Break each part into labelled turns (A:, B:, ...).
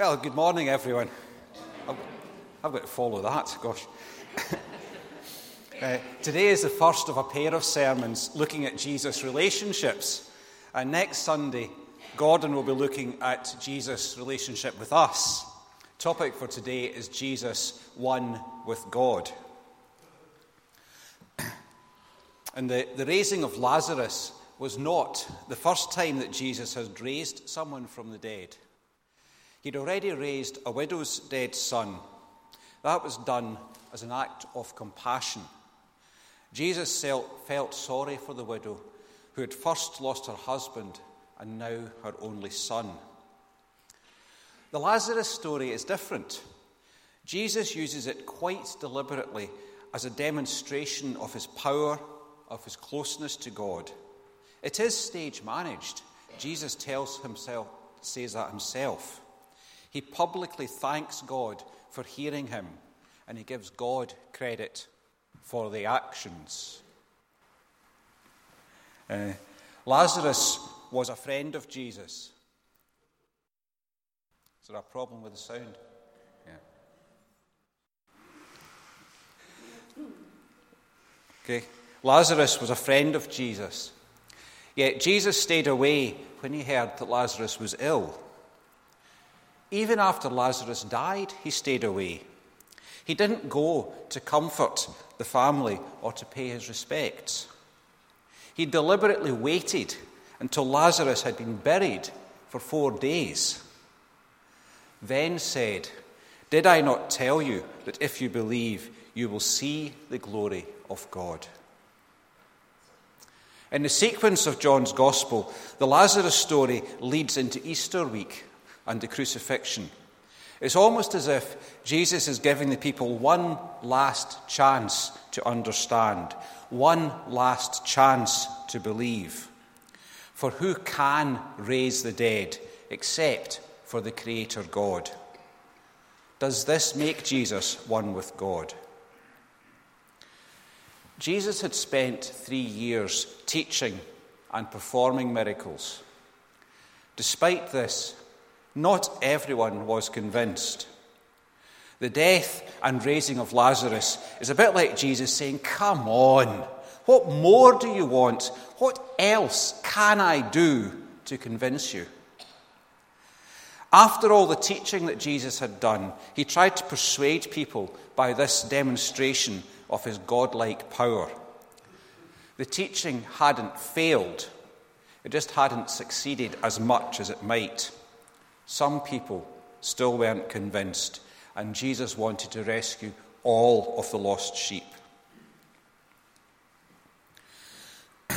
A: Well, good morning, everyone. I've, I've got to follow that, gosh. uh, today is the first of a pair of sermons looking at Jesus' relationships. And next Sunday, Gordon will be looking at Jesus' relationship with us. Topic for today is Jesus one with God. And the, the raising of Lazarus was not the first time that Jesus had raised someone from the dead. He'd already raised a widow's dead son. That was done as an act of compassion. Jesus felt sorry for the widow who had first lost her husband and now her only son. The Lazarus story is different. Jesus uses it quite deliberately as a demonstration of his power, of his closeness to God. It is stage managed. Jesus tells himself, says that himself. He publicly thanks God for hearing him, and he gives God credit for the actions. Uh, Lazarus was a friend of Jesus. Is there a problem with the sound? Yeah. Okay. Lazarus was a friend of Jesus. Yet Jesus stayed away when he heard that Lazarus was ill. Even after Lazarus died, he stayed away. He didn't go to comfort the family or to pay his respects. He deliberately waited until Lazarus had been buried for four days. Then said, Did I not tell you that if you believe, you will see the glory of God? In the sequence of John's Gospel, the Lazarus story leads into Easter week and the crucifixion. It's almost as if Jesus is giving the people one last chance to understand, one last chance to believe. For who can raise the dead except for the Creator God? Does this make Jesus one with God? Jesus had spent three years teaching and performing miracles. Despite this, not everyone was convinced. The death and raising of Lazarus is a bit like Jesus saying, Come on, what more do you want? What else can I do to convince you? After all the teaching that Jesus had done, he tried to persuade people by this demonstration of his godlike power. The teaching hadn't failed, it just hadn't succeeded as much as it might. Some people still weren't convinced, and Jesus wanted to rescue all of the lost sheep.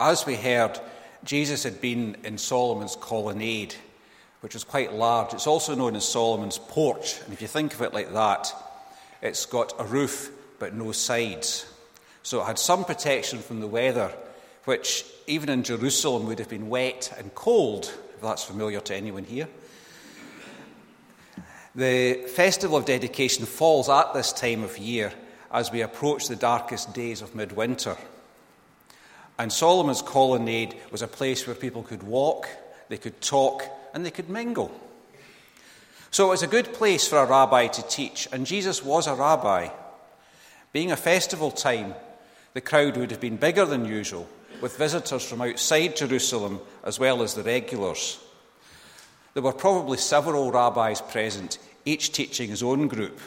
A: As we heard, Jesus had been in Solomon's colonnade, which was quite large. It's also known as Solomon's porch, and if you think of it like that, it's got a roof but no sides. So it had some protection from the weather, which even in Jerusalem would have been wet and cold, if that's familiar to anyone here. The festival of dedication falls at this time of year as we approach the darkest days of midwinter. And Solomon's colonnade was a place where people could walk, they could talk, and they could mingle. So it was a good place for a rabbi to teach, and Jesus was a rabbi. Being a festival time, the crowd would have been bigger than usual, with visitors from outside Jerusalem as well as the regulars. There were probably several rabbis present, each teaching his own group.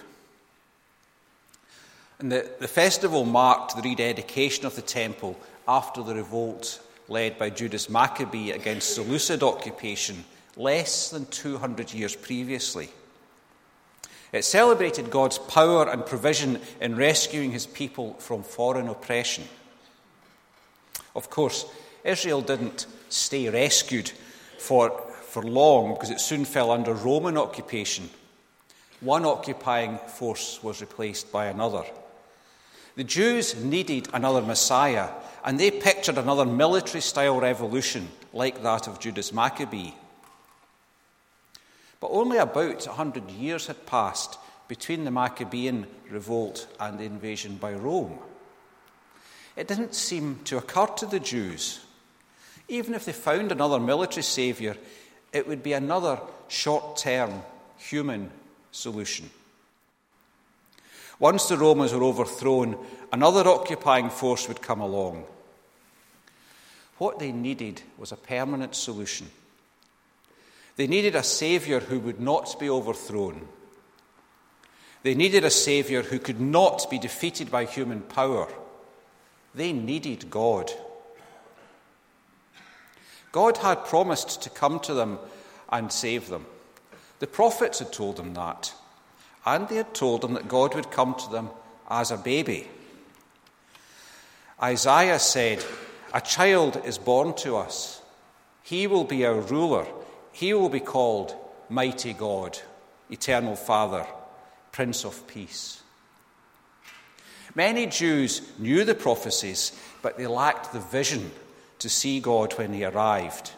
A: And the, the festival marked the rededication of the temple after the revolt led by Judas Maccabee against Seleucid occupation less than 200 years previously. It celebrated God's power and provision in rescuing his people from foreign oppression. Of course, Israel didn't stay rescued for, for long because it soon fell under Roman occupation. One occupying force was replaced by another. The Jews needed another Messiah, and they pictured another military style revolution like that of Judas Maccabee. But only about 100 years had passed between the Maccabean revolt and the invasion by Rome. It didn't seem to occur to the Jews. Even if they found another military saviour, it would be another short term human solution. Once the Romans were overthrown, another occupying force would come along. What they needed was a permanent solution. They needed a Saviour who would not be overthrown. They needed a Saviour who could not be defeated by human power. They needed God. God had promised to come to them and save them. The prophets had told them that, and they had told them that God would come to them as a baby. Isaiah said, A child is born to us. He will be our ruler. He will be called Mighty God, Eternal Father, Prince of Peace. Many Jews knew the prophecies, but they lacked the vision to see God when he arrived.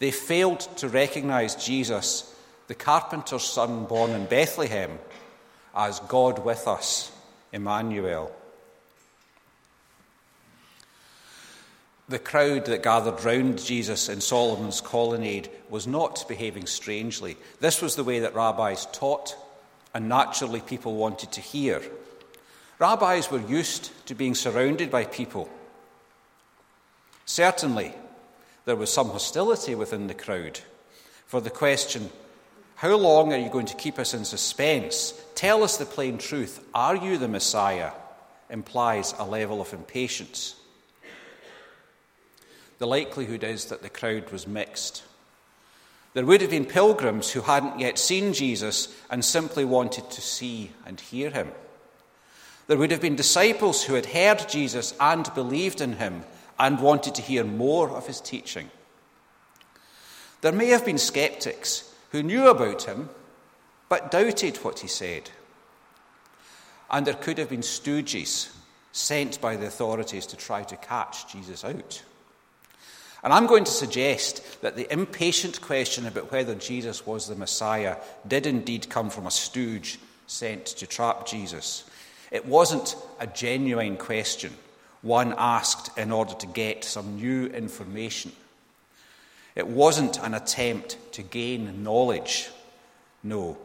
A: They failed to recognize Jesus, the carpenter's son born in Bethlehem, as God with us, Emmanuel. The crowd that gathered round Jesus in Solomon's colonnade was not behaving strangely. This was the way that rabbis taught, and naturally people wanted to hear. Rabbis were used to being surrounded by people Certainly, there was some hostility within the crowd, for the question, How long are you going to keep us in suspense? Tell us the plain truth. Are you the Messiah? implies a level of impatience. The likelihood is that the crowd was mixed. There would have been pilgrims who hadn't yet seen Jesus and simply wanted to see and hear him. There would have been disciples who had heard Jesus and believed in him and wanted to hear more of his teaching. There may have been skeptics who knew about him but doubted what he said. And there could have been stooges sent by the authorities to try to catch Jesus out. And I'm going to suggest that the impatient question about whether Jesus was the Messiah did indeed come from a stooge sent to trap Jesus. It wasn't a genuine question one asked in order to get some new information. It wasn't an attempt to gain knowledge. No,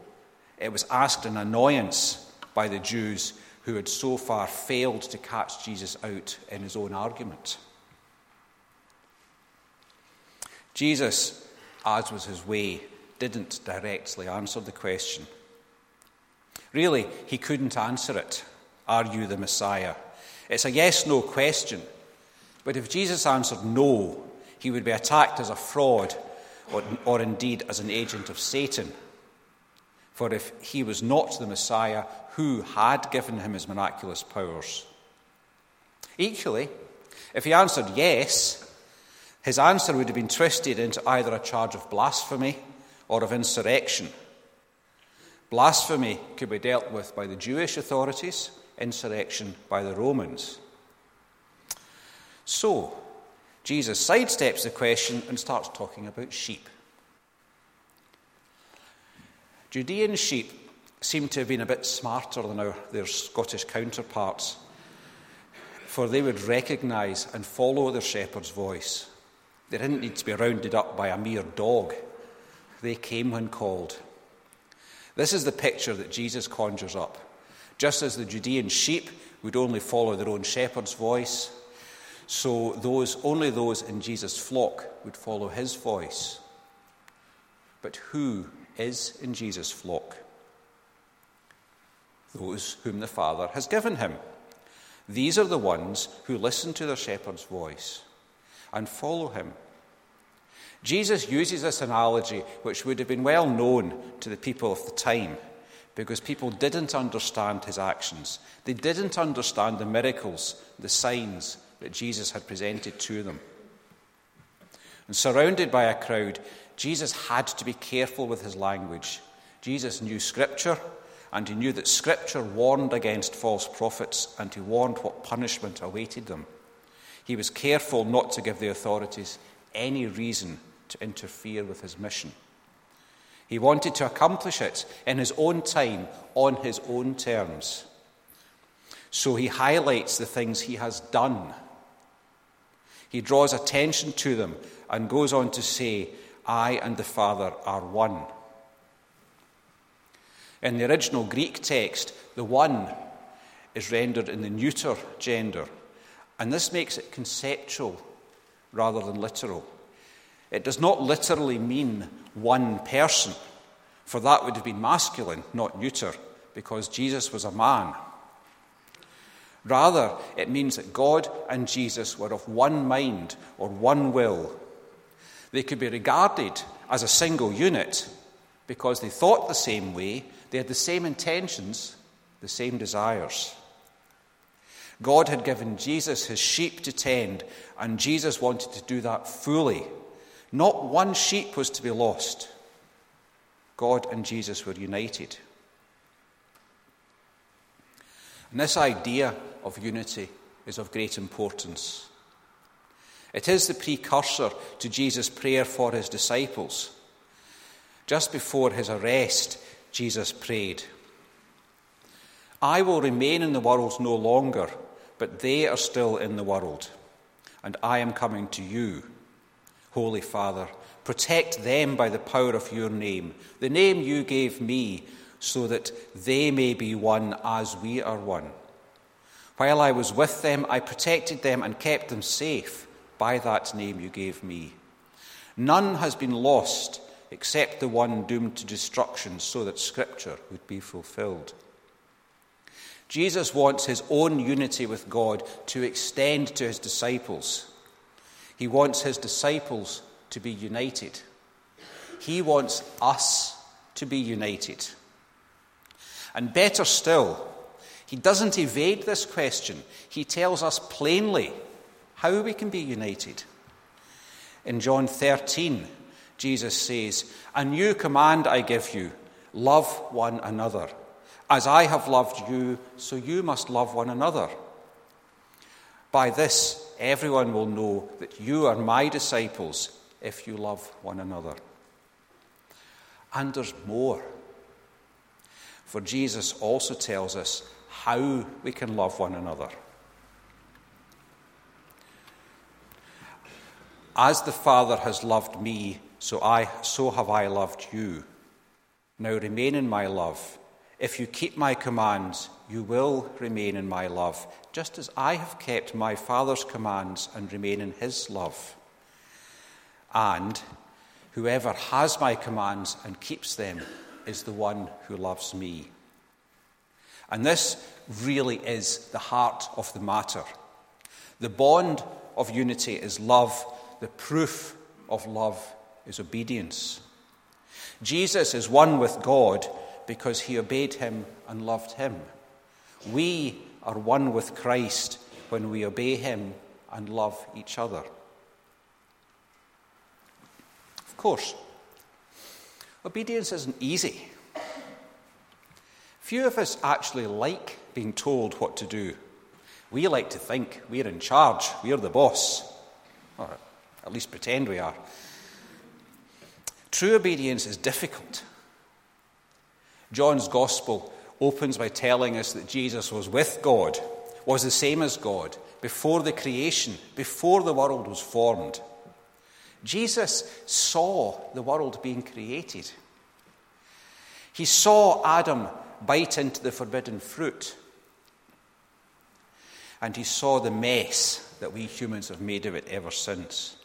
A: it was asked in annoyance by the Jews who had so far failed to catch Jesus out in his own argument. Jesus, as was his way, didn't directly answer the question. Really, he couldn't answer it. Are you the Messiah? It's a yes no question. But if Jesus answered no, he would be attacked as a fraud or, or indeed as an agent of Satan. For if he was not the Messiah, who had given him his miraculous powers? Equally, if he answered yes, his answer would have been twisted into either a charge of blasphemy or of insurrection. Blasphemy could be dealt with by the Jewish authorities, insurrection by the Romans. So, Jesus sidesteps the question and starts talking about sheep. Judean sheep seem to have been a bit smarter than our, their Scottish counterparts, for they would recognise and follow their shepherd's voice. They didn't need to be rounded up by a mere dog, they came when called. This is the picture that Jesus conjures up just as the Judean sheep would only follow their own shepherd's voice, so those only those in Jesus' flock would follow his voice. But who is in Jesus' flock? Those whom the Father has given him. These are the ones who listen to their shepherd's voice and follow him. Jesus uses this analogy, which would have been well known to the people of the time because people didn't understand his actions. They didn't understand the miracles, the signs that Jesus had presented to them. And surrounded by a crowd, Jesus had to be careful with his language. Jesus knew Scripture, and he knew that Scripture warned against false prophets, and he warned what punishment awaited them. He was careful not to give the authorities any reason to interfere with his mission. He wanted to accomplish it in his own time, on his own terms. So he highlights the things he has done. He draws attention to them and goes on to say, I and the Father are one. In the original Greek text, the one is rendered in the neuter gender, and this makes it conceptual rather than literal. It does not literally mean one person, for that would have been masculine, not neuter, because Jesus was a man. Rather, it means that God and Jesus were of one mind or one will. They could be regarded as a single unit because they thought the same way, they had the same intentions, the same desires. God had given Jesus his sheep to tend, and Jesus wanted to do that fully. Not one sheep was to be lost. God and Jesus were united. And this idea of unity is of great importance. It is the precursor to Jesus' prayer for his disciples. Just before his arrest, Jesus prayed, I will remain in the world no longer, but they are still in the world, and I am coming to you. Holy Father, protect them by the power of your name, the name you gave me, so that they may be one as we are one. While I was with them, I protected them and kept them safe by that name you gave me. None has been lost except the one doomed to destruction, so that Scripture would be fulfilled. Jesus wants his own unity with God to extend to his disciples. He wants his disciples to be united. He wants us to be united. And better still, he doesn't evade this question. He tells us plainly how we can be united. In John 13, Jesus says, A new command I give you love one another. As I have loved you, so you must love one another. By this, everyone will know that you are my disciples if you love one another. And there's more. For Jesus also tells us how we can love one another. As the Father has loved me, so, I, so have I loved you. Now remain in my love. If you keep my commands, you will remain in my love, just as I have kept my Father's commands and remain in his love. And whoever has my commands and keeps them is the one who loves me. And this really is the heart of the matter. The bond of unity is love, the proof of love is obedience. Jesus is one with God because he obeyed him and loved him. We are one with Christ when we obey him and love each other. Of course, obedience isn't easy. Few of us actually like being told what to do. We like to think we're in charge, we're the boss, or at least pretend we are. True obedience is difficult. John's Gospel opens by telling us that Jesus was with God, was the same as God, before the creation, before the world was formed. Jesus saw the world being created. He saw Adam bite into the forbidden fruit. And he saw the mess that we humans have made of it ever since.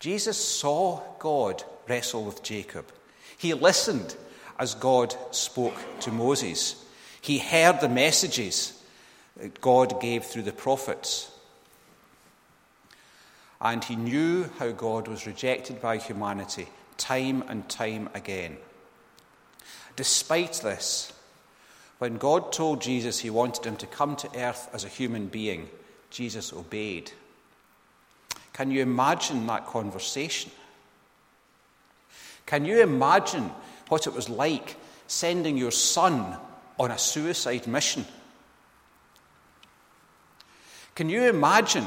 A: Jesus saw God wrestle with Jacob. He listened as God spoke to Moses. He heard the messages that God gave through the prophets. And he knew how God was rejected by humanity time and time again. Despite this, when God told Jesus he wanted him to come to earth as a human being, Jesus obeyed. Can you imagine that conversation? Can you imagine what it was like sending your son on a suicide mission? Can you imagine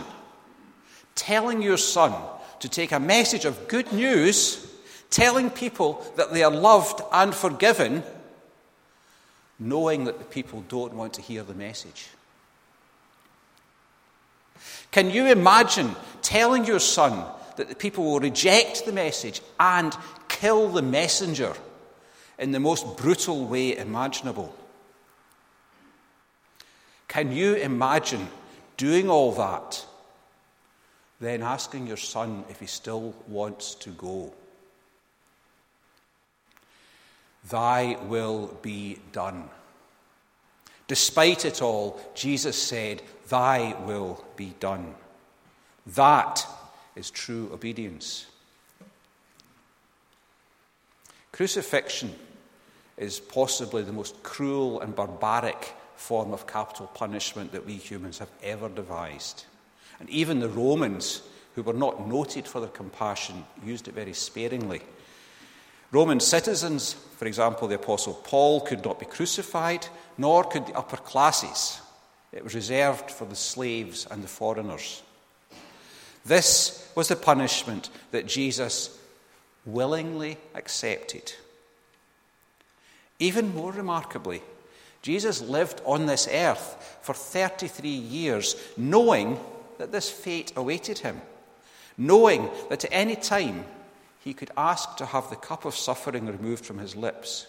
A: telling your son to take a message of good news telling people that they are loved and forgiven, knowing that the people don't want to hear the message. Can you imagine telling your son that the people will reject the message and kill the messenger in the most brutal way imaginable. Can you imagine doing all that, then asking your son if he still wants to go? Thy will be done. Despite it all, Jesus said, Thy will be done. That is true obedience. Crucifixion is possibly the most cruel and barbaric form of capital punishment that we humans have ever devised. And even the Romans, who were not noted for their compassion, used it very sparingly. Roman citizens, for example, the Apostle Paul, could not be crucified, nor could the upper classes. It was reserved for the slaves and the foreigners. This was the punishment that Jesus willingly accepted. Even more remarkably, Jesus lived on this earth for 33 years, knowing that this fate awaited him, knowing that at any time he could ask to have the cup of suffering removed from his lips.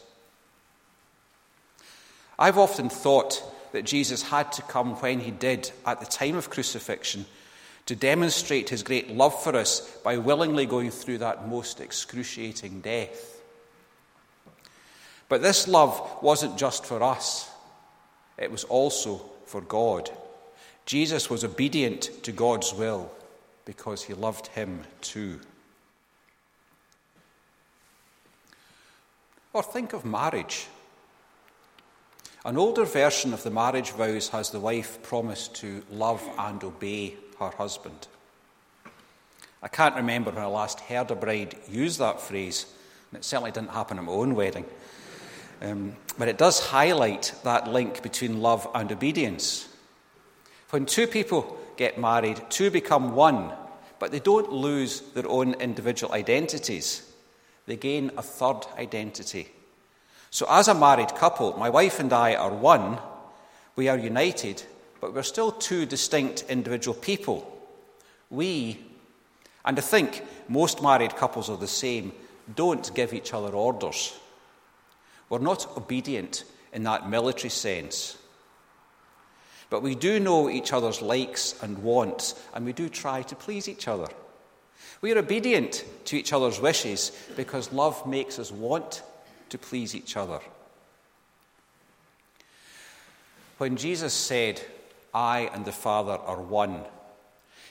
A: I've often thought that Jesus had to come when he did at the time of crucifixion to demonstrate his great love for us by willingly going through that most excruciating death. But this love wasn't just for us, it was also for God. Jesus was obedient to God's will because he loved him too. Or think of marriage. An older version of the marriage vows has the wife promise to love and obey her husband. I can't remember when I last heard a bride use that phrase, and it certainly didn't happen at my own wedding. Um, but it does highlight that link between love and obedience. When two people get married, two become one, but they don't lose their own individual identities. They gain a third identity. So, as a married couple, my wife and I are one. We are united, but we're still two distinct individual people. We, and I think most married couples are the same, don't give each other orders. We're not obedient in that military sense. But we do know each other's likes and wants, and we do try to please each other. We are obedient to each other's wishes because love makes us want to please each other. When Jesus said, I and the Father are one,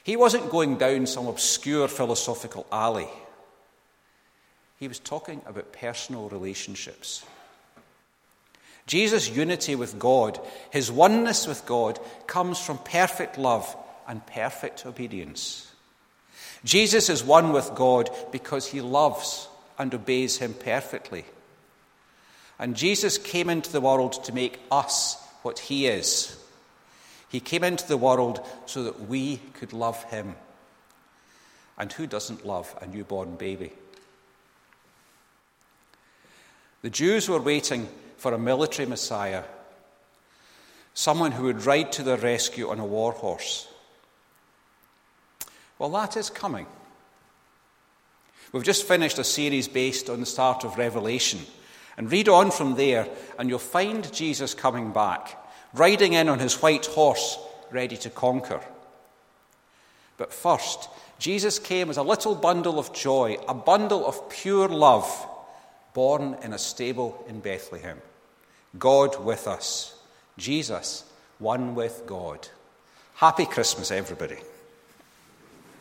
A: he wasn't going down some obscure philosophical alley. He was talking about personal relationships. Jesus' unity with God, his oneness with God, comes from perfect love and perfect obedience. Jesus is one with God because he loves and obeys him perfectly. And Jesus came into the world to make us what he is. He came into the world so that we could love him. And who doesn't love a newborn baby? The Jews were waiting for a military Messiah, someone who would ride to their rescue on a war horse. Well, that is coming. We've just finished a series based on the start of Revelation. And read on from there, and you'll find Jesus coming back, riding in on his white horse, ready to conquer. But first, Jesus came as a little bundle of joy, a bundle of pure love, born in a stable in Bethlehem. God with us. Jesus, one with God. Happy Christmas, everybody.